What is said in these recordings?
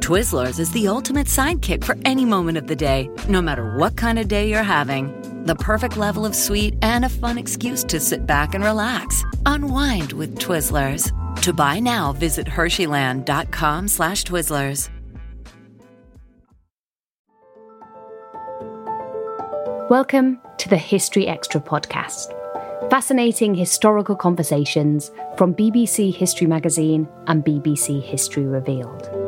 Twizzlers is the ultimate sidekick for any moment of the day, no matter what kind of day you're having. The perfect level of sweet and a fun excuse to sit back and relax. Unwind with Twizzlers. To buy now, visit Hersheyland.com slash Twizzlers. Welcome to the History Extra podcast. Fascinating historical conversations from BBC History Magazine and BBC History Revealed.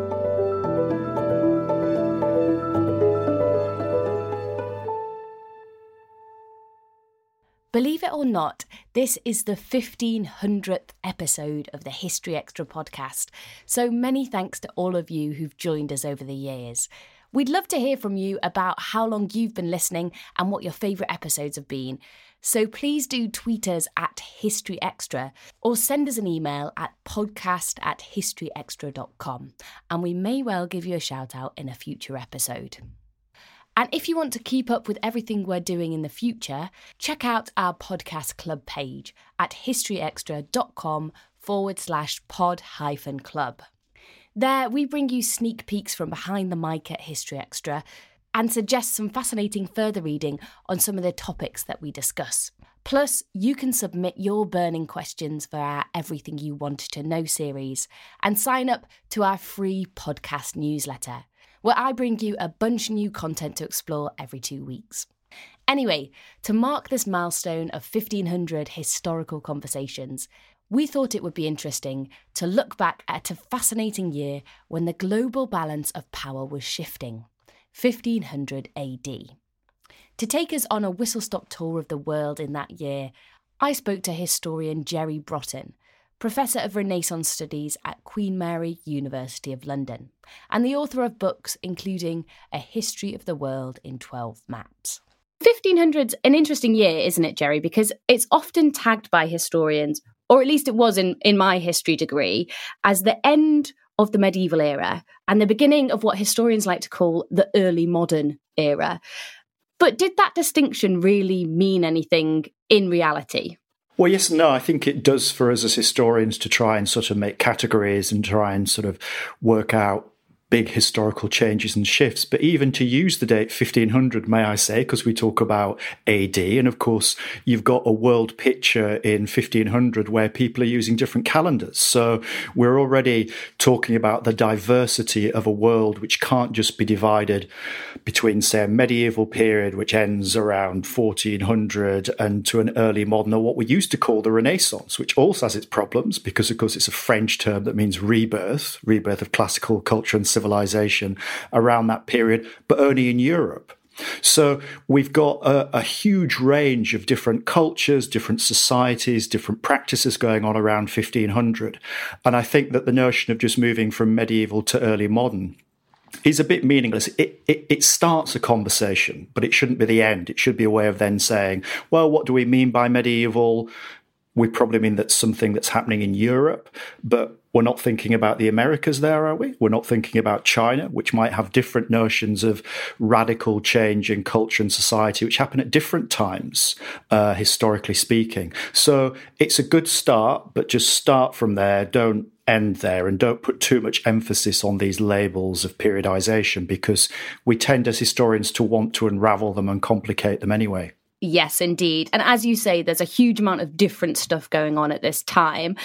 Believe it or not, this is the 1500th episode of the History Extra podcast. So many thanks to all of you who've joined us over the years. We'd love to hear from you about how long you've been listening and what your favourite episodes have been. So please do tweet us at History Extra or send us an email at podcast at historyextra.com and we may well give you a shout out in a future episode. And if you want to keep up with everything we're doing in the future, check out our podcast club page at historyextra.com forward slash pod hyphen club. There, we bring you sneak peeks from behind the mic at History Extra and suggest some fascinating further reading on some of the topics that we discuss. Plus, you can submit your burning questions for our Everything You Wanted to Know series and sign up to our free podcast newsletter, where I bring you a bunch of new content to explore every two weeks. Anyway, to mark this milestone of 1500 historical conversations, we thought it would be interesting to look back at a fascinating year when the global balance of power was shifting 1500 AD. To take us on a whistle stop tour of the world in that year, I spoke to historian Jerry Brotton, Professor of Renaissance Studies at Queen Mary University of London, and the author of books including A History of the World in 12 Maps. 1500's an interesting year, isn't it, Jerry? Because it's often tagged by historians or at least it was in, in my history degree, as the end of the medieval era and the beginning of what historians like to call the early modern era. But did that distinction really mean anything in reality? Well, yes and no. I think it does for us as historians to try and sort of make categories and try and sort of work out big historical changes and shifts. But even to use the date 1500, may I say, because we talk about AD, and of course, you've got a world picture in 1500 where people are using different calendars. So we're already talking about the diversity of a world which can't just be divided between, say, a medieval period, which ends around 1400, and to an early modern, or what we used to call the Renaissance, which also has its problems because, of course, it's a French term that means rebirth, rebirth of classical culture and civilization civilization around that period, but only in Europe. So we've got a, a, huge range of different cultures, different societies, different practices going on around 1500. And I think that the notion of just moving from medieval to early modern is a bit meaningless. It, it, it starts a conversation, but it shouldn't be the end. It should be a way of then saying, well, what do we mean by medieval? We probably mean that's something that's happening in Europe, but we're not thinking about the Americas there, are we? We're not thinking about China, which might have different notions of radical change in culture and society, which happen at different times, uh, historically speaking. So it's a good start, but just start from there. Don't end there and don't put too much emphasis on these labels of periodization because we tend as historians to want to unravel them and complicate them anyway. Yes, indeed. And as you say, there's a huge amount of different stuff going on at this time.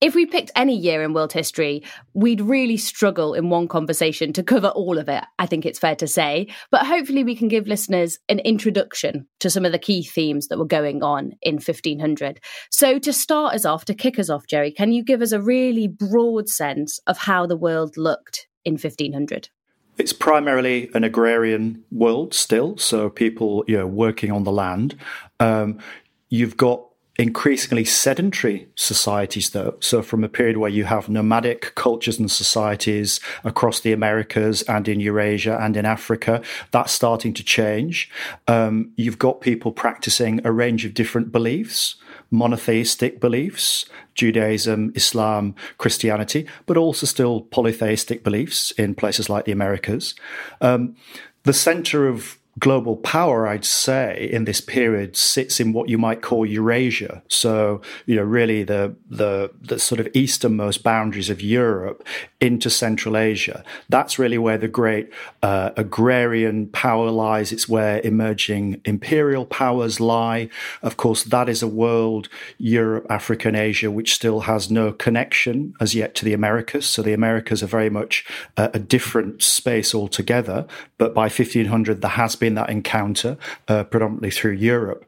If we picked any year in world history, we'd really struggle in one conversation to cover all of it, I think it's fair to say. But hopefully, we can give listeners an introduction to some of the key themes that were going on in 1500. So, to start us off, to kick us off, Jerry, can you give us a really broad sense of how the world looked in 1500? It's primarily an agrarian world still, so people you know working on the land. Um, you've got increasingly sedentary societies, though. So, from a period where you have nomadic cultures and societies across the Americas and in Eurasia and in Africa, that's starting to change. Um, you've got people practicing a range of different beliefs monotheistic beliefs, Judaism, Islam, Christianity, but also still polytheistic beliefs in places like the Americas. Um, the center of global power, I'd say, in this period sits in what you might call Eurasia. So, you know, really the the the sort of easternmost boundaries of Europe into Central Asia. That's really where the great uh, agrarian power lies. It's where emerging imperial powers lie. Of course, that is a world, Europe, Africa, and Asia, which still has no connection as yet to the Americas. So the Americas are very much a, a different space altogether. But by 1500, there has been in that encounter, uh, predominantly through Europe.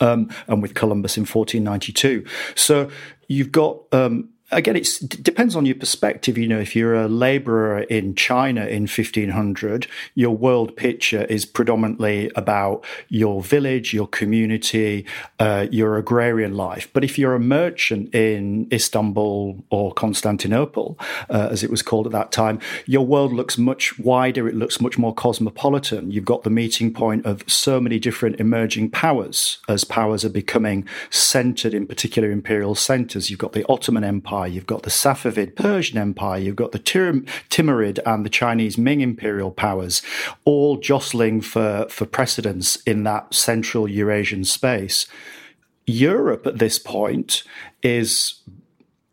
Um, and with Columbus in 1492. So you've got um, again, it depends on your perspective. You know, if you're a laborer in China in 1500, your world picture is predominantly about your village, your community, uh, your agrarian life. But if you're a merchant in Istanbul or Constantinople, uh, as it was called at that time, your world looks much wider. It looks much more cosmopolitan. You've got the meeting point of so many different emerging powers as powers are becoming centered in particular imperial centers. You've got the Ottoman Empire Empire, you've got the Safavid Persian Empire, you've got the Tim- Timurid and the Chinese Ming imperial powers, all jostling for, for precedence in that central Eurasian space. Europe at this point is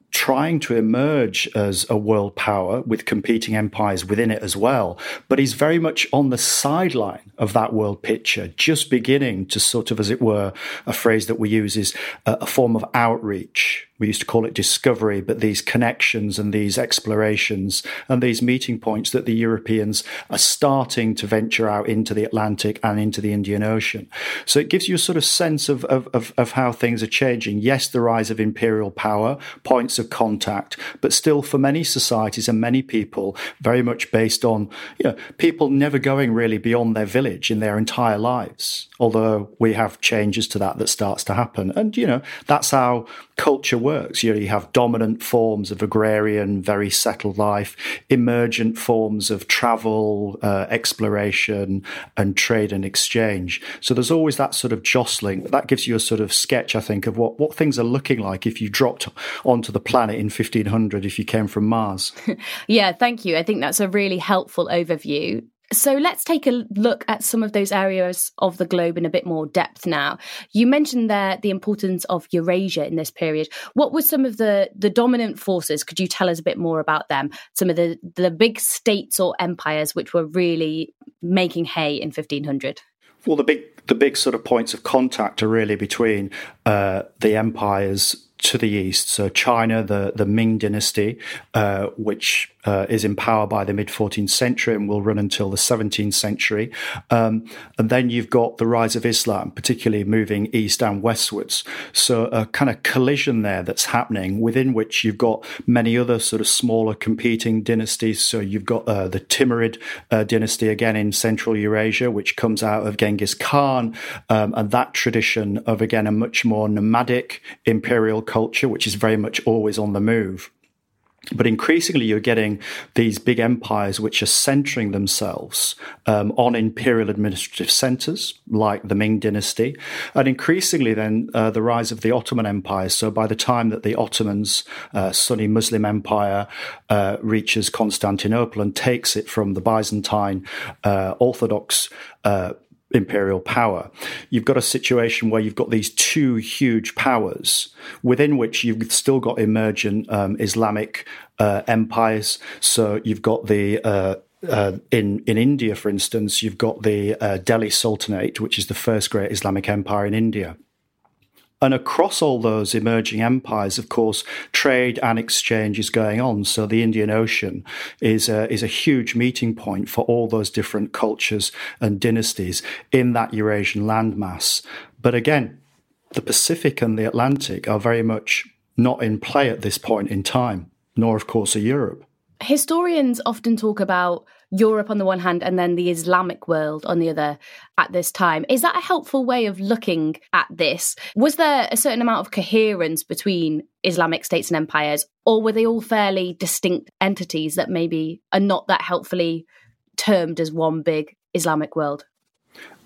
trying to emerge as a world power with competing empires within it as well. But he's very much on the sideline of that world picture, just beginning to sort of, as it were, a phrase that we use is a, a form of outreach we used to call it discovery, but these connections and these explorations and these meeting points that the Europeans are starting to venture out into the Atlantic and into the Indian Ocean. So it gives you a sort of sense of, of, of, of how things are changing. Yes, the rise of imperial power, points of contact, but still for many societies and many people, very much based on you know, people never going really beyond their village in their entire lives. Although we have changes to that that starts to happen. And, you know, that's how culture works. You know, you have dominant forms of agrarian, very settled life, emergent forms of travel, uh, exploration, and trade and exchange. So there's always that sort of jostling. That gives you a sort of sketch, I think, of what, what things are looking like if you dropped onto the planet in 1500 if you came from Mars. yeah, thank you. I think that's a really helpful overview. So let's take a look at some of those areas of the globe in a bit more depth now. You mentioned there the importance of Eurasia in this period. What were some of the, the dominant forces? Could you tell us a bit more about them? Some of the, the big states or empires which were really making hay in 1500? Well, the big the big sort of points of contact are really between uh, the empires to the east. So China, the the Ming dynasty, uh, which uh, is in power by the mid 14th century and will run until the 17th century. Um, and then you've got the rise of Islam, particularly moving east and westwards. So a kind of collision there that's happening within which you've got many other sort of smaller competing dynasties. So you've got uh, the Timurid uh, dynasty again in central Eurasia, which comes out of Genghis Khan, um, and that tradition of again a much more nomadic imperial culture, which is very much always on the move. But increasingly, you're getting these big empires which are centering themselves um, on imperial administrative centers like the Ming dynasty. And increasingly, then, uh, the rise of the Ottoman Empire. So by the time that the Ottomans, uh, Sunni Muslim Empire, uh, reaches Constantinople and takes it from the Byzantine uh, Orthodox uh, imperial power. You've got a situation where you've got these two huge powers within which you've still got emergent um, Islamic uh, empires. So you've got the uh, uh, in in India, for instance, you've got the uh, Delhi Sultanate, which is the first great Islamic empire in India. And across all those emerging empires, of course, trade and exchange is going on. So the Indian Ocean is a, is a huge meeting point for all those different cultures and dynasties in that Eurasian landmass. But again, the Pacific and the Atlantic are very much not in play at this point in time, nor, of course, are Europe. Historians often talk about Europe on the one hand and then the Islamic world on the other at this time. Is that a helpful way of looking at this? Was there a certain amount of coherence between Islamic states and empires, or were they all fairly distinct entities that maybe are not that helpfully termed as one big Islamic world?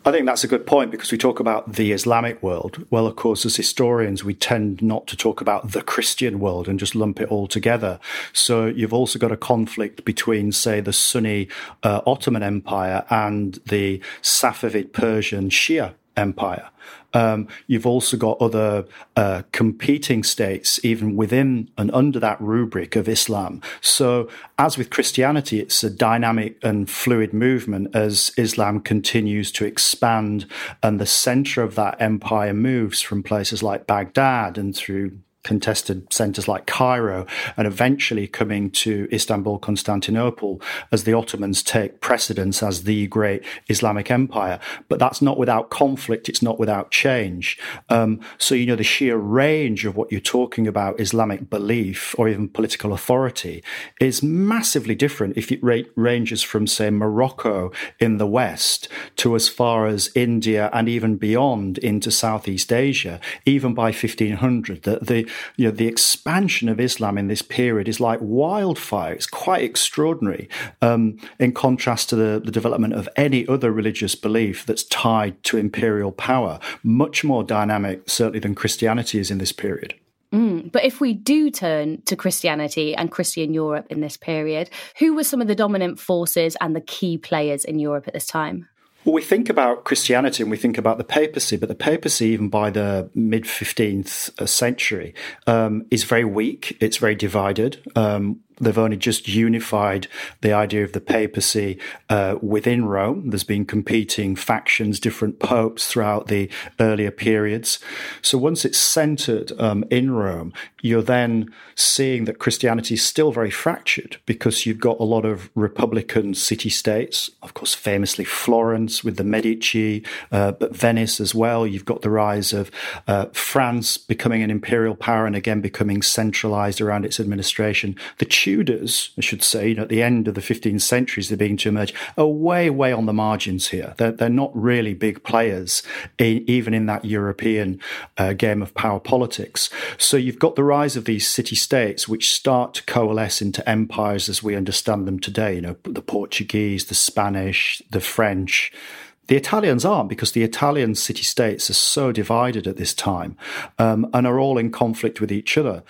I think that's a good point because we talk about the Islamic world. Well, of course, as historians, we tend not to talk about the Christian world and just lump it all together. So you've also got a conflict between, say, the Sunni uh, Ottoman Empire and the Safavid Persian Shia empire. Um, you've also got other uh, competing states, even within and under that rubric of Islam. So, as with Christianity, it's a dynamic and fluid movement as Islam continues to expand, and the center of that empire moves from places like Baghdad and through contested centers like Cairo and eventually coming to Istanbul, Constantinople as the Ottomans take precedence as the great Islamic empire. But that's not without conflict. It's not without change. Um, so, you know, the sheer range of what you're talking about, Islamic belief or even political authority is massively different if it ra- ranges from, say, Morocco in the West to as far as India and even beyond into Southeast Asia, even by 1500. The, the, you know, the expansion of Islam in this period is like wildfire. It's quite extraordinary um, in contrast to the, the development of any other religious belief that's tied to imperial power. Much more dynamic, certainly, than Christianity is in this period. Mm, but if we do turn to Christianity and Christian Europe in this period, who were some of the dominant forces and the key players in Europe at this time? Well, we think about Christianity and we think about the papacy, but the papacy, even by the mid 15th uh, century, um, is very weak. It's very divided. Um, They've only just unified the idea of the papacy uh, within Rome. There's been competing factions, different popes throughout the earlier periods. So once it's centered um, in Rome, you're then seeing that Christianity is still very fractured because you've got a lot of republican city states, of course, famously Florence with the Medici, uh, but Venice as well. You've got the rise of uh, France becoming an imperial power and again becoming centralized around its administration. The Tudors, I should say, at the end of the 15th centuries, they're beginning to emerge, are way, way on the margins here. They're, they're not really big players, in, even in that European uh, game of power politics. So you've got the rise of these city states, which start to coalesce into empires as we understand them today. You know, the Portuguese, the Spanish, the French. The Italians aren't because the Italian city states are so divided at this time um, and are all in conflict with each other.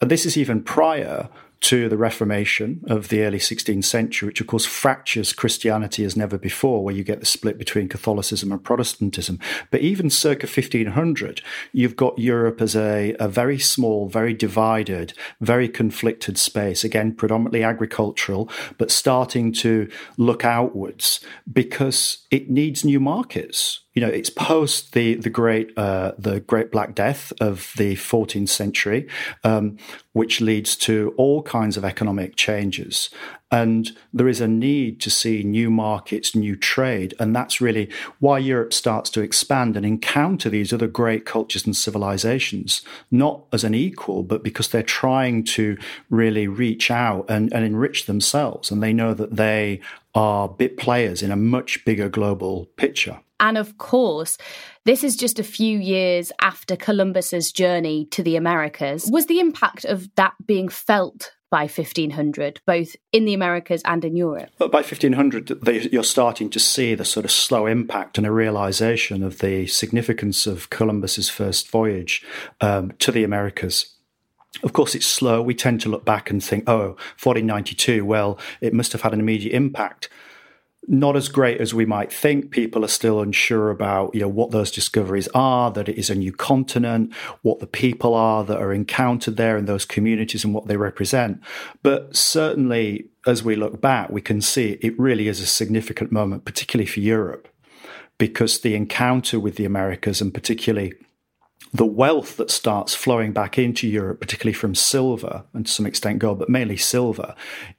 And this is even prior to the Reformation of the early 16th century, which of course fractures Christianity as never before, where you get the split between Catholicism and Protestantism. But even circa 1500, you've got Europe as a, a very small, very divided, very conflicted space, again, predominantly agricultural, but starting to look outwards because it needs new markets you know, it's post the the great uh, the Great Black Death of the 14th century, um, which leads to all kinds of economic changes. And there is a need to see new markets, new trade. And that's really why Europe starts to expand and encounter these other great cultures and civilizations, not as an equal, but because they're trying to really reach out and, and enrich themselves. And they know that they are bit players in a much bigger global picture. And of course, this is just a few years after Columbus's journey to the Americas. Was the impact of that being felt by 1500, both in the Americas and in Europe? But by 1500, they, you're starting to see the sort of slow impact and a realization of the significance of Columbus's first voyage um, to the Americas. Of course, it's slow. We tend to look back and think, oh, 1492, well, it must have had an immediate impact not as great as we might think. People are still unsure about, you know, what those discoveries are, that it is a new continent, what the people are that are encountered there in those communities and what they represent. But certainly, as we look back, we can see it really is a significant moment, particularly for Europe, because the encounter with the Americas and particularly the wealth that starts flowing back into Europe, particularly from silver and to some extent gold, but mainly silver,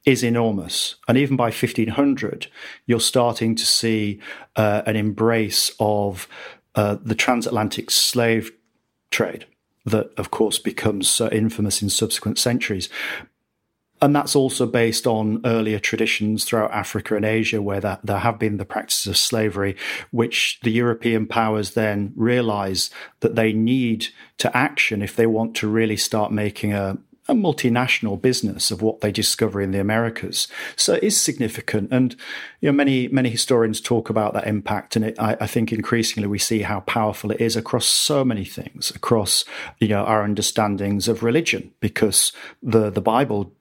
is enormous. And even by 1500, you're starting to see uh, an embrace of uh, the transatlantic slave trade that, of course, becomes uh, infamous in subsequent centuries. And that's also based on earlier traditions throughout Africa and Asia, where that, there have been the practices of slavery, which the European powers then realize that they need to action if they want to really start making a, a multinational business of what they discover in the Americas. So it is significant. And, you know, many, many historians talk about that impact. And it, I, I, think increasingly we see how powerful it is across so many things, across, you know, our understandings of religion, because the, the Bible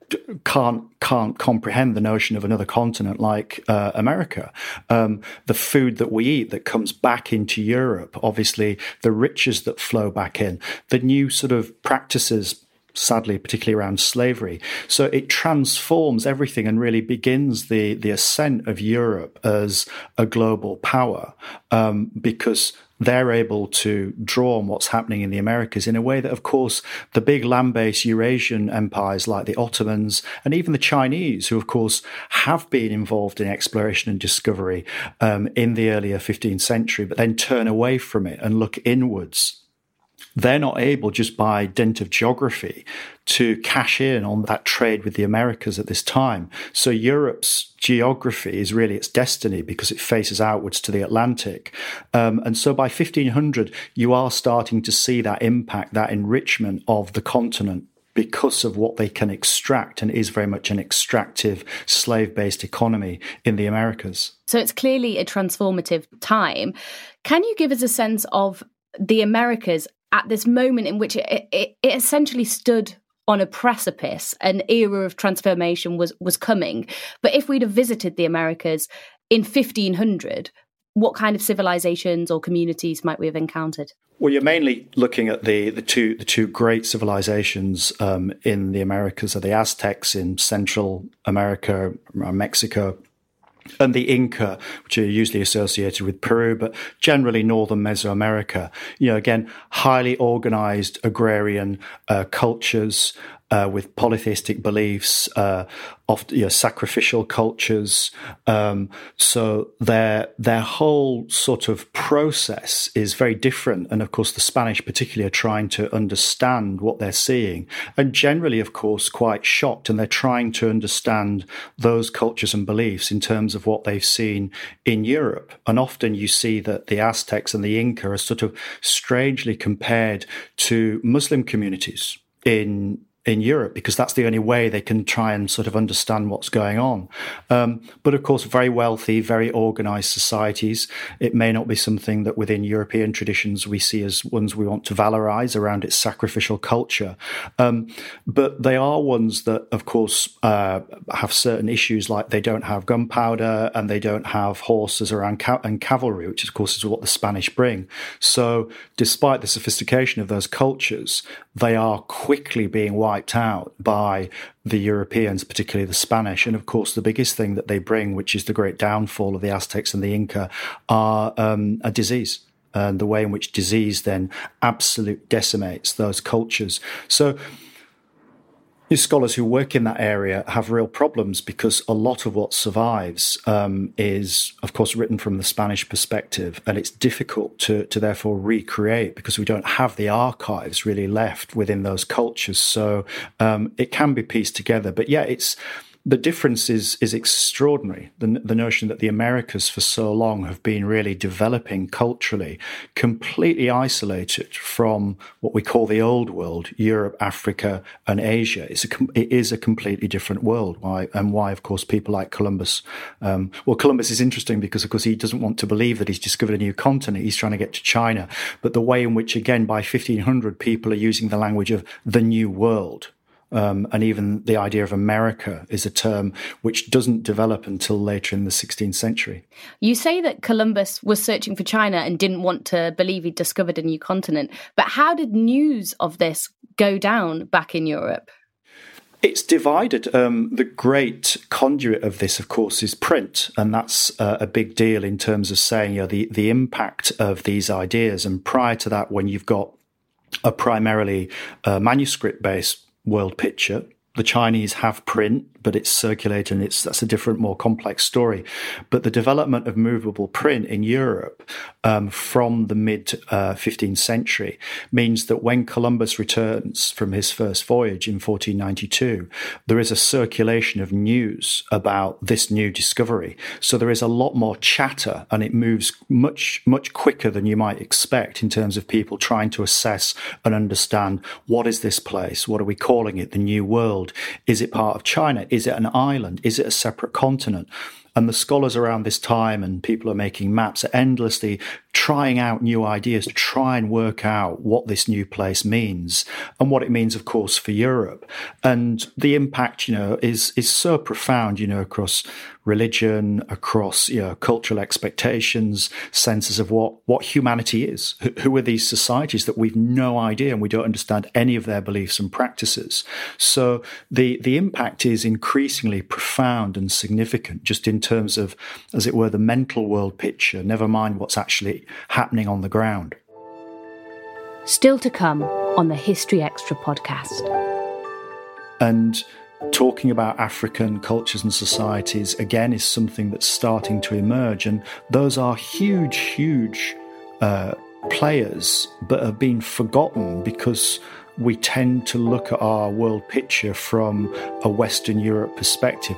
can't can't comprehend the notion of another continent like uh, America. Um, the food that we eat that comes back into Europe, obviously the riches that flow back in, the new sort of practices sadly, particularly around slavery. So it transforms everything and really begins the the ascent of Europe as a global power um, because they're able to draw on what's happening in the Americas in a way that, of course, the big land based Eurasian empires like the Ottomans and even the Chinese, who, of course, have been involved in exploration and discovery um, in the earlier 15th century, but then turn away from it and look inwards they're not able, just by dint of geography, to cash in on that trade with the Americas at this time. So Europe's geography is really its destiny because it faces outwards to the Atlantic. Um, and so by 1500, you are starting to see that impact, that enrichment of the continent because of what they can extract and is very much an extractive slave based economy in the Americas. So it's clearly a transformative time. Can you give us a sense of the Americas at this moment in which it, it, it essentially stood on a precipice, an era of transformation was was coming. But if we'd have visited the Americas in 1500, what kind of civilizations or communities might we have encountered? Well, you're mainly looking at the, the two the two great civilizations um, in the Americas are the Aztecs in Central America, Mexico, and the Inca, which are usually associated with Peru, but generally northern Mesoamerica. You know, again, highly organized agrarian uh, cultures uh, with polytheistic beliefs, uh, often you know, sacrificial cultures. Um, so their their whole sort of process is very different. And of course, the Spanish particularly are trying to understand what they're seeing, and generally, of course, quite shocked. And they're trying to understand those cultures and beliefs in terms of what they've seen in Europe. And often you see that the Aztecs and the Inca are sort of strangely compared to Muslim communities in in Europe because that's the only way they can try and sort of understand what's going on. Um, but of course, very wealthy, very organized societies. It may not be something that within European traditions we see as ones we want to valorize around its sacrificial culture. Um, but they are ones that, of course, uh, have certain issues like they don't have gunpowder and they don't have horses around ca- and cavalry, which of course is what the Spanish bring. So despite the sophistication of those cultures, they are quickly being wiped out by the Europeans, particularly the Spanish. And of course, the biggest thing that they bring, which is the great downfall of the Aztecs and the Inca, are um, a disease. And the way in which disease then absolute decimates those cultures. So scholars who work in that area have real problems because a lot of what survives um, is, of course, written from the Spanish perspective, and it's difficult to to therefore recreate because we don't have the archives really left within those cultures. So um, it can be pieced together, but yeah, it's the difference is is extraordinary. The, the notion that the Americas for so long have been really developing culturally, completely isolated from what we call the old world, Europe, Africa, and Asia. It's a it is a completely different world. Why and why, of course, people like Columbus. Um, well, Columbus is interesting because, of course, he doesn't want to believe that he's discovered a new continent. He's trying to get to China, but the way in which, again, by 1500, people are using the language of the New World um, and even the idea of America is a term which doesn't develop until later in the 16th century. You say that Columbus was searching for China and didn't want to believe he'd discovered a new continent. But how did news of this go down back in Europe? It's divided. Um, the great conduit of this, of course, is print, and that's uh, a big deal in terms of saying you know, the the impact of these ideas. And prior to that, when you've got a primarily uh, manuscript based world picture. The Chinese have print, but it's circulated and it's that's a different, more complex story. But the development of movable print in Europe um, from the mid uh, 15th century means that when Columbus returns from his first voyage in 1492, there is a circulation of news about this new discovery. So there is a lot more chatter and it moves much, much quicker than you might expect in terms of people trying to assess and understand what is this place? What are we calling it? The New World? Is it part of China? Is it an island? Is it a separate continent? And the scholars around this time and people are making maps are endlessly trying out new ideas to try and work out what this new place means and what it means, of course, for Europe. And the impact, you know, is, is so profound, you know, across religion, across you know, cultural expectations, senses of what, what humanity is. Who are these societies that we've no idea and we don't understand any of their beliefs and practices? So the, the impact is increasingly profound and significant just in terms of, as it were, the mental world picture, never mind what's actually happening on the ground. Still to come on the History Extra podcast. And talking about African cultures and societies again is something that's starting to emerge. And those are huge, huge uh, players, but have been forgotten because we tend to look at our world picture from a Western Europe perspective.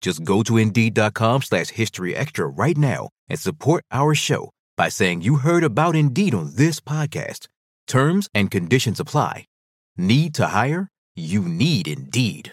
Just go to Indeed.com slash History Extra right now and support our show by saying you heard about Indeed on this podcast. Terms and conditions apply. Need to hire? You need Indeed.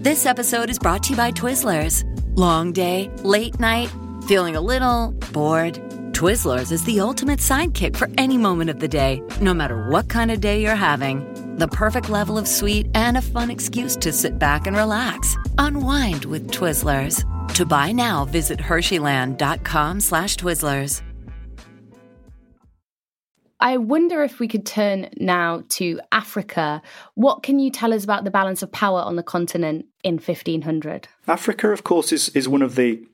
This episode is brought to you by Twizzlers. Long day, late night, feeling a little bored. Twizzlers is the ultimate sidekick for any moment of the day, no matter what kind of day you're having. The perfect level of sweet and a fun excuse to sit back and relax. Unwind with Twizzlers. To buy now, visit Hersheyland.com slash Twizzlers. I wonder if we could turn now to Africa. What can you tell us about the balance of power on the continent in 1500? Africa, of course, is, is one of the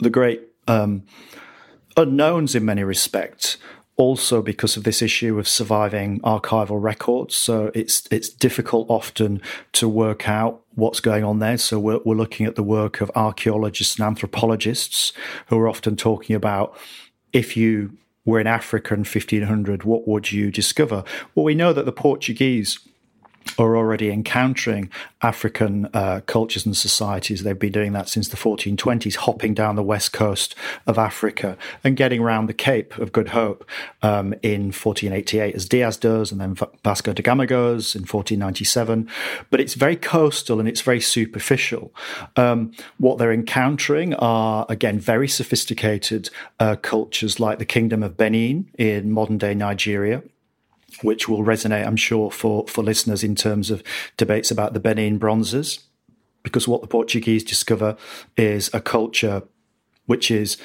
the great um, unknowns in many respects. Also, because of this issue of surviving archival records, so it's it's difficult often to work out what's going on there. So we're, we're looking at the work of archaeologists and anthropologists who are often talking about if you were in Africa in 1500, what would you discover? Well, we know that the Portuguese are already encountering African uh, cultures and societies. They've been doing that since the 1420s, hopping down the west coast of Africa and getting around the Cape of Good Hope um, in 1488, as Diaz does, and then Vasco da Gama goes in 1497. But it's very coastal and it's very superficial. Um, what they're encountering are, again, very sophisticated uh, cultures like the Kingdom of Benin in modern day Nigeria which will resonate, I'm sure, for, for listeners in terms of debates about the Benin bronzes. Because what the Portuguese discover is a culture which is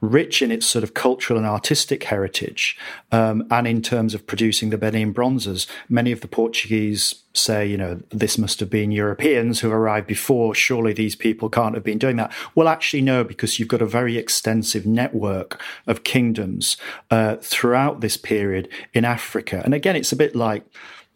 rich in its sort of cultural and artistic heritage, um, and in terms of producing the Benin bronzes. Many of the Portuguese say, you know, this must have been Europeans who arrived before. Surely these people can't have been doing that. Well, actually, no, because you've got a very extensive network of kingdoms uh, throughout this period in Africa. And again, it's a bit like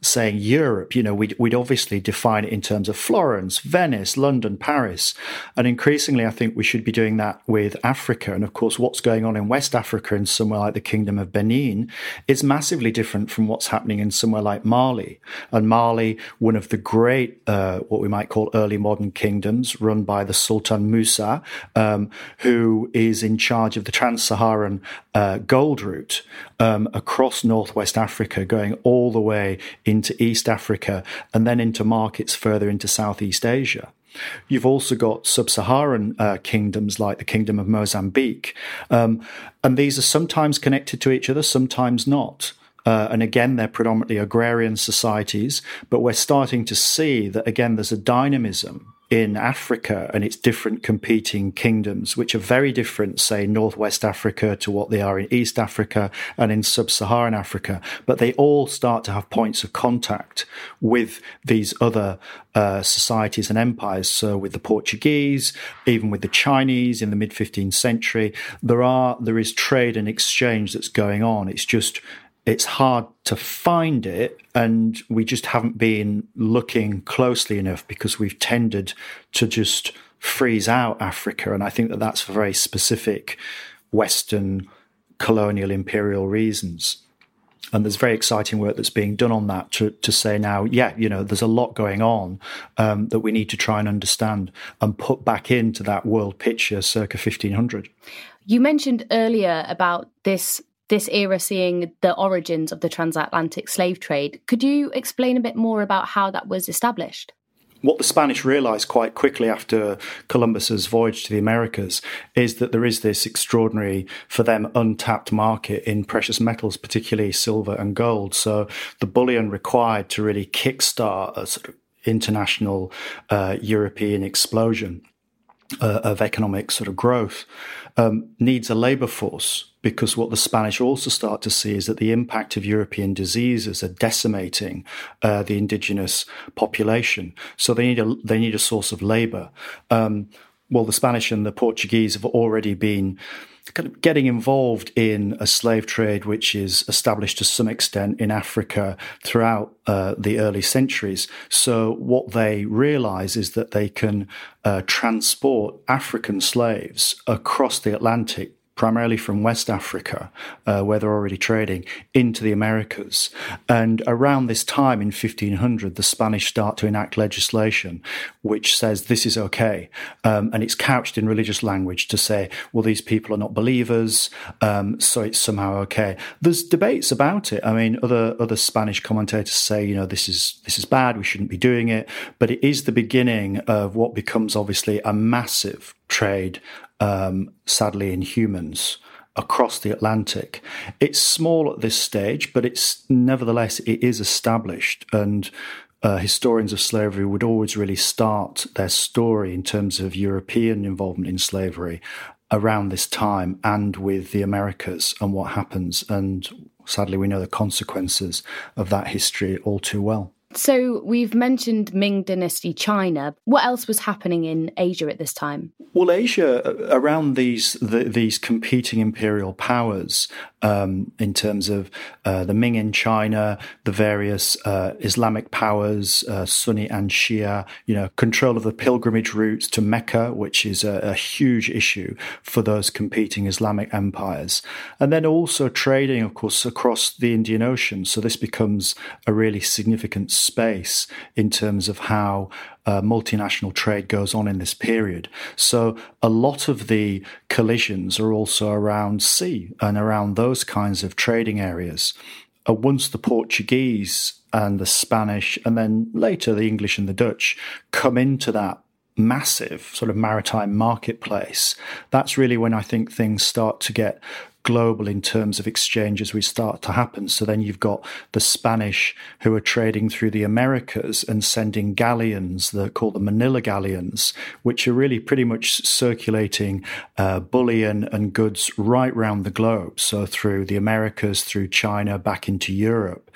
saying Europe, you know, we'd, we'd obviously define it in terms of Florence, Venice, London, Paris. And increasingly, I think we should be doing that with Africa. And of course, what's going on in West Africa and somewhere like the Kingdom of Benin is massively different from what's happening in somewhere like Mali. And Mali, one of the great, uh, what we might call early modern kingdoms, run by the Sultan Musa, um, who is in charge of the trans Saharan uh, gold route um, across Northwest Africa, going all the way into East Africa and then into markets further into Southeast Asia. You've also got sub Saharan uh, kingdoms like the Kingdom of Mozambique. Um, and these are sometimes connected to each other, sometimes not. Uh, and again, they're predominantly agrarian societies, but we're starting to see that again, there's a dynamism in Africa and its different competing kingdoms, which are very different, say, Northwest Africa to what they are in East Africa and in Sub Saharan Africa. But they all start to have points of contact with these other uh, societies and empires. So, with the Portuguese, even with the Chinese in the mid 15th century, there are there is trade and exchange that's going on. It's just it's hard to find it and we just haven't been looking closely enough because we've tended to just freeze out Africa. And I think that that's for very specific Western colonial imperial reasons. And there's very exciting work that's being done on that to, to say now, yeah, you know, there's a lot going on um, that we need to try and understand and put back into that world picture circa 1500. You mentioned earlier about this this era seeing the origins of the transatlantic slave trade. Could you explain a bit more about how that was established? What the Spanish realized quite quickly after Columbus's voyage to the Americas is that there is this extraordinary, for them, untapped market in precious metals, particularly silver and gold. So the bullion required to really kickstart a sort of international uh, European explosion uh, of economic sort of growth um, needs a labor force because what the Spanish also start to see is that the impact of European diseases are decimating uh, the indigenous population. So they need a they need a source of labor. Um, well, the Spanish and the Portuguese have already been kind of getting involved in a slave trade which is established to some extent in Africa throughout uh, the early centuries. So what they realize is that they can uh, transport African slaves across the Atlantic primarily from West Africa, uh, where they're already trading, into the Americas. And around this time in 1500, the Spanish start to enact legislation which says this is okay. Um, and it's couched in religious language to say, well, these people are not believers, um, so it's somehow okay. There's debates about it. I mean, other other Spanish commentators say, you know, this is this is bad. We shouldn't be doing it. But it is the beginning of what becomes obviously a massive trade um, sadly, in humans across the Atlantic. It's small at this stage, but it's nevertheless it is established, and uh, historians of slavery would always really start their story in terms of European involvement in slavery around this time and with the Americas and what happens. And sadly, we know the consequences of that history all too well. So we've mentioned Ming Dynasty China. What else was happening in Asia at this time? Well, Asia uh, around these the, these competing imperial powers um, in terms of uh, the Ming in China, the various uh, Islamic powers, uh, Sunni and Shia, you know, control of the pilgrimage routes to Mecca, which is a, a huge issue for those competing Islamic empires, and then also trading, of course, across the Indian Ocean. So this becomes a really significant space in terms of how uh, multinational trade goes on in this period. So a lot of the collisions are also around sea and around those kinds of trading areas. Uh, once the Portuguese and the Spanish, and then later the English and the Dutch come into that massive sort of maritime marketplace, that's really when I think things start to get global in terms of exchanges we start to happen. So then you've got the Spanish who are trading through the Americas and sending galleons, they're called the Manila galleons, which are really pretty much circulating uh, bullion and goods right round the globe. So through the Americas, through China, back into Europe.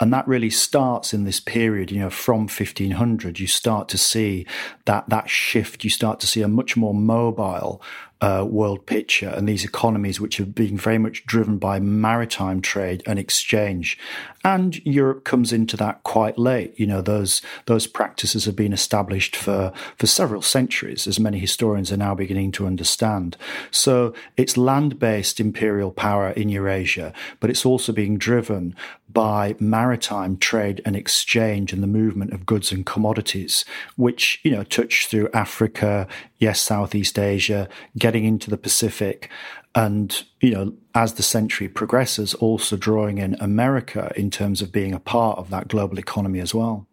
And that really starts in this period, you know, from 1500, you start to see that, that shift. You start to see a much more mobile uh, world picture and these economies which have been very much driven by maritime trade and exchange. And Europe comes into that quite late. You know, those those practices have been established for, for several centuries, as many historians are now beginning to understand. So it's land-based imperial power in Eurasia, but it's also being driven by maritime trade and exchange and the movement of goods and commodities, which, you know, touch through Africa, yes, Southeast Asia, getting into the Pacific. And, you know, as the century progresses, also drawing in America in terms of being a part of that global economy as well.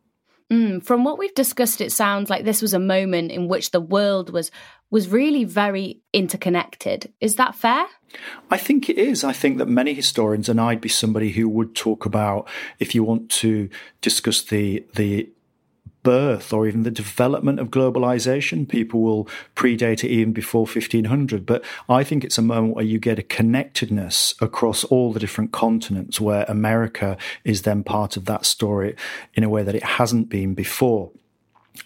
Mm, from what we've discussed, it sounds like this was a moment in which the world was was really very interconnected. Is that fair? I think it is. I think that many historians, and I'd be somebody who would talk about if you want to discuss the the birth or even the development of globalization. People will predate it even before 1500. But I think it's a moment where you get a connectedness across all the different continents where America is then part of that story in a way that it hasn't been before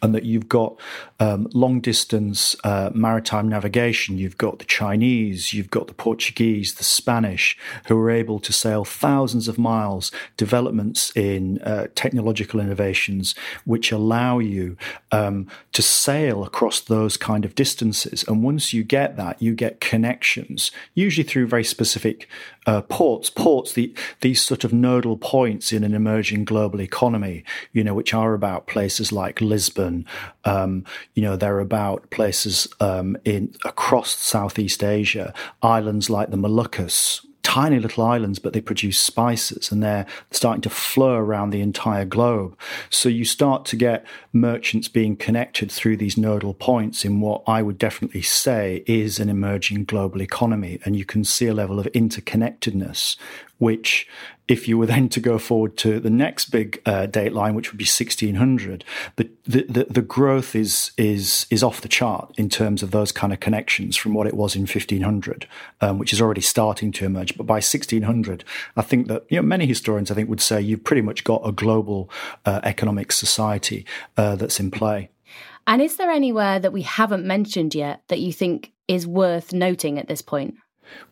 and that you've got um, long distance uh, maritime navigation. You've got the Chinese, you've got the Portuguese, the Spanish, who are able to sail thousands of miles, developments in uh, technological innovations which allow you um, to sail across those kind of distances. And once you get that, you get connections, usually through very specific uh, ports, ports, the, these sort of nodal points in an emerging global economy, you know, which are about places like Lisbon. Um, you know, they're about places um, in across Southeast Asia, islands like the Moluccas, tiny little islands, but they produce spices and they're starting to flow around the entire globe. So you start to get merchants being connected through these nodal points in what I would definitely say is an emerging global economy. And you can see a level of interconnectedness which if you were then to go forward to the next big uh, date line, which would be 1600, the, the, the growth is, is, is off the chart in terms of those kind of connections from what it was in 1500, um, which is already starting to emerge. But by 1600, I think that, you know, many historians, I think would say you've pretty much got a global uh, economic society uh, that's in play. And is there anywhere that we haven't mentioned yet that you think is worth noting at this point?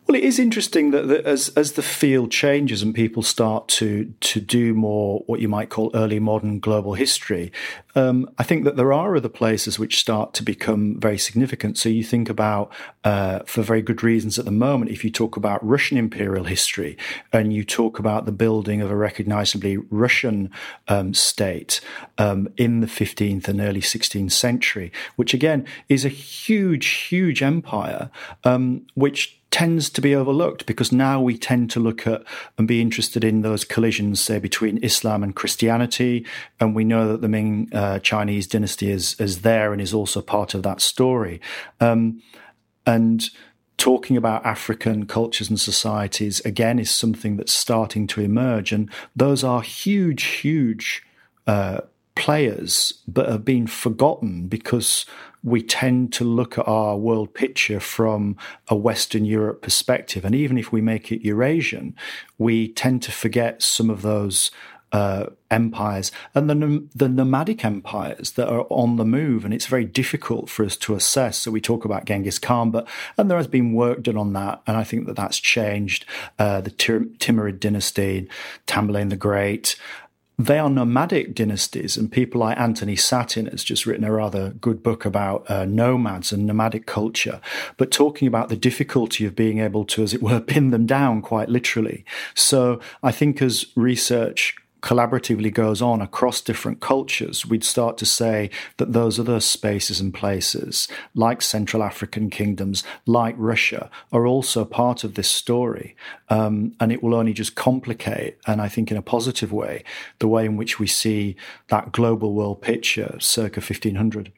Well, it is interesting that, that, as as the field changes and people start to to do more what you might call early modern global history, um, I think that there are other places which start to become very significant. So you think about, uh, for very good reasons at the moment, if you talk about Russian imperial history and you talk about the building of a recognizably Russian um, state um, in the 15th and early 16th century, which again is a huge, huge empire, um, which tends to be overlooked because now we tend to look at and be interested in those collisions, say, between Islam and Christianity. And we know that the Ming uh, Chinese dynasty is, is there and is also part of that story. Um, and talking about African cultures and societies, again, is something that's starting to emerge. And those are huge, huge. Uh, players but have been forgotten because we tend to look at our world picture from a Western Europe perspective. And even if we make it Eurasian, we tend to forget some of those uh, empires and the, the nomadic empires that are on the move. And it's very difficult for us to assess. So we talk about Genghis Khan, but, and there has been work done on that. And I think that that's changed. Uh, the Timurid dynasty, Tamerlane the Great, they are nomadic dynasties, and people like Anthony Sattin has just written a rather good book about uh, nomads and nomadic culture, but talking about the difficulty of being able to, as it were, pin them down quite literally. So I think as research collaboratively goes on across different cultures, we'd start to say that those other spaces and places, like Central African kingdoms, like Russia, are also part of this story. Um, and it will only just complicate, and I think in a positive way, the way in which we see that global world picture circa 1500.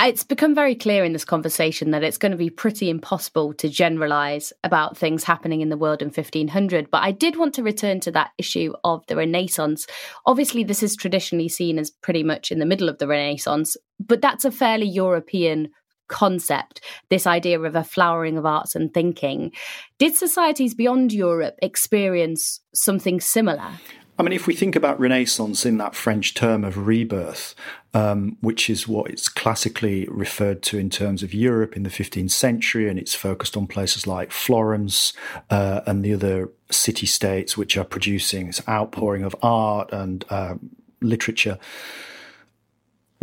It's become very clear in this conversation that it's going to be pretty impossible to generalize about things happening in the world in 1500. But I did want to return to that issue of the Renaissance. Obviously, this is traditionally seen as pretty much in the middle of the Renaissance, but that's a fairly European concept, this idea of a flowering of arts and thinking. Did societies beyond Europe experience something similar? I mean, if we think about Renaissance in that French term of rebirth, um, which is what it's classically referred to in terms of Europe in the 15th century, and it's focused on places like Florence uh, and the other city states which are producing this outpouring of art and uh, literature.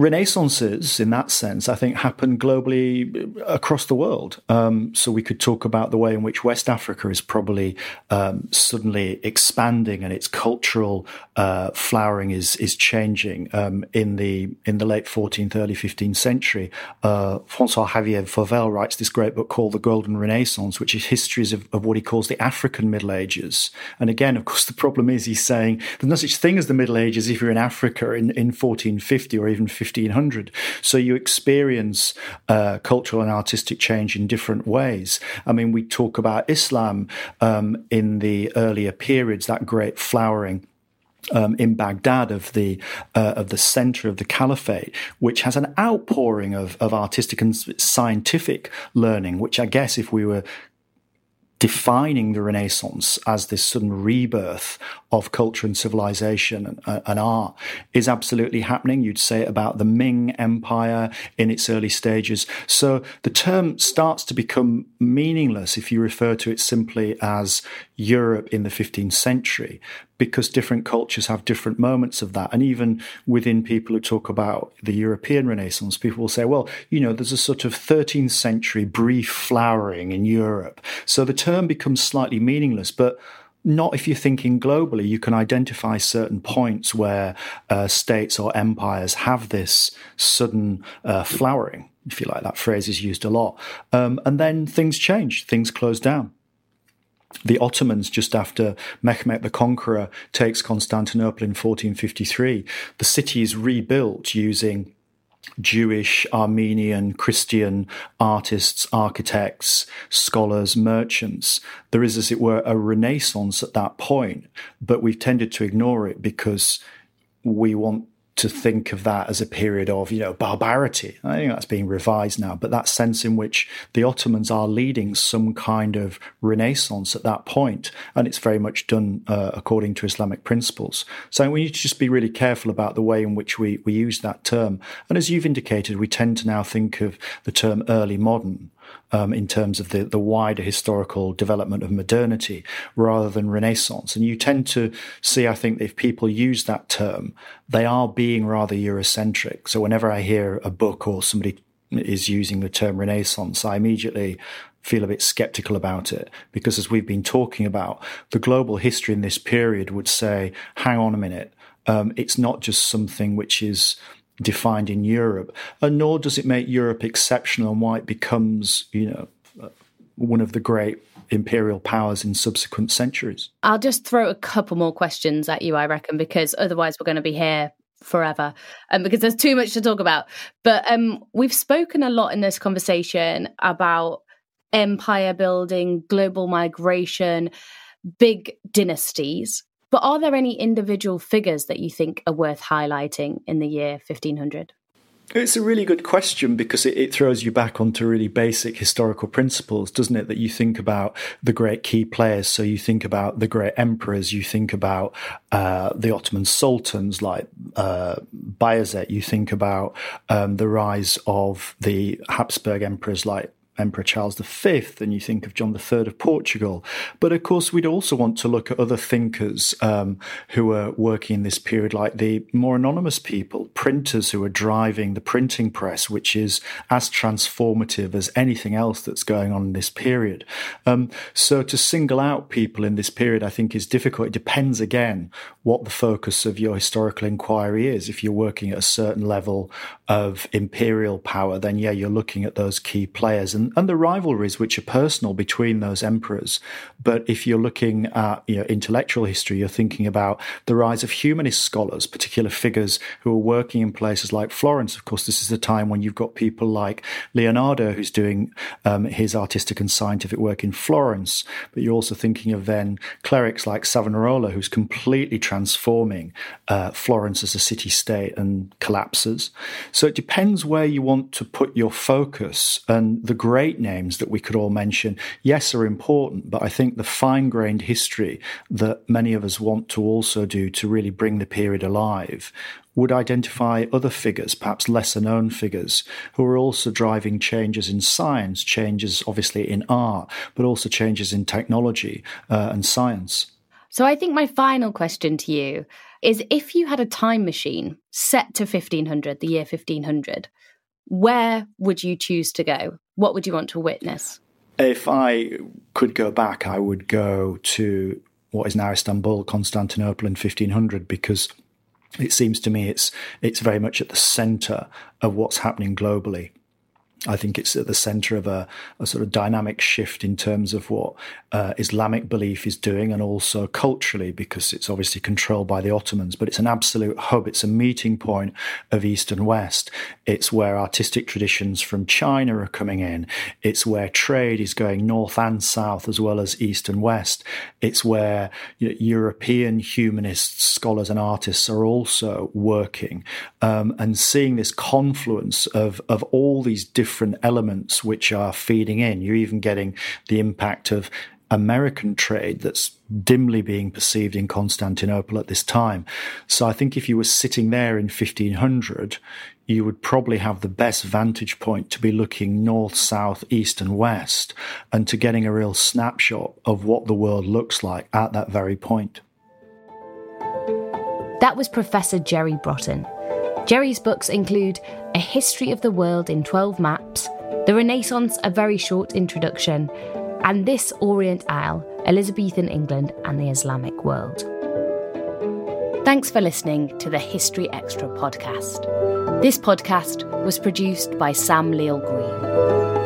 Renaissances, in that sense, I think happen globally across the world. Um, so we could talk about the way in which West Africa is probably um, suddenly expanding and its cultural uh, flowering is is changing. Um, in the in the late 14th, early 15th century, uh, Francois Xavier Fauvelle writes this great book called The Golden Renaissance, which is histories of, of what he calls the African Middle Ages. And again, of course, the problem is he's saying there's no such thing as the Middle Ages if you're in Africa in, in 1450 or even 15 1500. So you experience uh, cultural and artistic change in different ways. I mean, we talk about Islam um, in the earlier periods, that great flowering. Um, in Baghdad of the uh, of the center of the caliphate, which has an outpouring of, of artistic and scientific learning, which I guess if we were defining the Renaissance as this sudden rebirth of culture and civilization and, uh, and, art is absolutely happening. You'd say about the Ming Empire in its early stages. So the term starts to become meaningless if you refer to it simply as Europe in the 15th century because different cultures have different moments of that. And even within people who talk about the European Renaissance, people will say, well, you know, there's a sort of 13th century brief flowering in Europe. So the term becomes slightly meaningless, but not if you're thinking globally. You can identify certain points where uh, states or empires have this sudden uh, flowering, if you like. That phrase is used a lot. Um, and then things change, things close down the Ottomans, just after Mehmet the Conqueror takes Constantinople in 1453, the city is rebuilt using Jewish, Armenian, Christian artists, architects, scholars, merchants. There is, as it were, a renaissance at that point, but we've tended to ignore it because we want to think of that as a period of, you know, barbarity. I think that's being revised now, but that sense in which the Ottomans are leading some kind of renaissance at that point, and it's very much done uh, according to Islamic principles. So we need to just be really careful about the way in which we, we use that term. And as you've indicated, we tend to now think of the term early modern um, in terms of the, the wider historical development of modernity rather than Renaissance. And you tend to see, I think, if people use that term, they are being rather Eurocentric. So whenever I hear a book or somebody is using the term Renaissance, I immediately feel a bit skeptical about it because as we've been talking about, the global history in this period would say, hang on a minute, um, it's not just something which is defined in Europe, and nor does it make Europe exceptional and why it becomes, you know, uh, one of the great imperial powers in subsequent centuries. I'll just throw a couple more questions at you, I reckon, because otherwise we're going to be here forever and um, because there's too much to talk about. But um, we've spoken a lot in this conversation about empire building, global migration, big dynasties. But are there any individual figures that you think are worth highlighting in the year 1500? It's a really good question because it, it, throws you back onto really basic historical principles, doesn't it? That you think about the great key players. So you think about the great emperors, you think about uh, the Ottoman sultans like uh, Bayezid, you think about um, the rise of the Habsburg emperors like Emperor Charles V and you think of John III of Portugal. But of course, we'd also want to look at other thinkers um, who were working in this period, like the more anonymous people, printers who are driving the printing press, which is as transformative as anything else that's going on in this period. Um, so to single out people in this period, I think is difficult. It depends again what the focus of your historical inquiry is. If you're working at a certain level of imperial power, then yeah, you're looking at those key players and, and the rivalries which are personal between those emperors. But if you're looking at you know, intellectual history, you're thinking about the rise of humanist scholars, particular figures who are working in places like Florence. Of course, this is the time when you've got people like Leonardo, who's doing um, his artistic and scientific work in Florence. But you're also thinking of then clerics like Savonarola, who's completely transforming uh, Florence as a city state and collapses. So it depends where you want to put your focus. And the great names that we could all mention, yes, are important, but I think the fine grained history that many of us want to also do to really bring the period alive would identify other figures, perhaps lesser known figures, who are also driving changes in science, changes obviously in art, but also changes in technology uh, and science. So I think my final question to you is if you had a time machine set to 1500, the year 1500, where would you choose to go? What would you want to witness? If I could go back, I would go to what is now Istanbul, Constantinople in 1500, because it seems to me it's it's very much at the center of what's happening globally. I think it's at the center of a, a, sort of dynamic shift in terms of what uh, Islamic belief is doing and also culturally, because it's obviously controlled by the Ottomans, but it's an absolute hub. It's a meeting point of East and West. It's where artistic traditions from China are coming in. It's where trade is going north and south as well as East and West. It's where you know, European humanists, scholars, and artists are also working um, and seeing this confluence of, of all these different different elements which are feeding in. You're even getting the impact of American trade that's dimly being perceived in Constantinople at this time. So I think if you were sitting there in 1500, you would probably have the best vantage point to be looking north, south, east, and west, and to getting a real snapshot of what the world looks like at that very point. That was Professor Jerry Brotton. Jerry's books include A History of the World in 12 Maps, The Renaissance, A Very Short Introduction, and This Orient Isle, Elizabethan England and the Islamic World. Thanks for listening to the History Extra podcast. This podcast was produced by Sam Leal Green.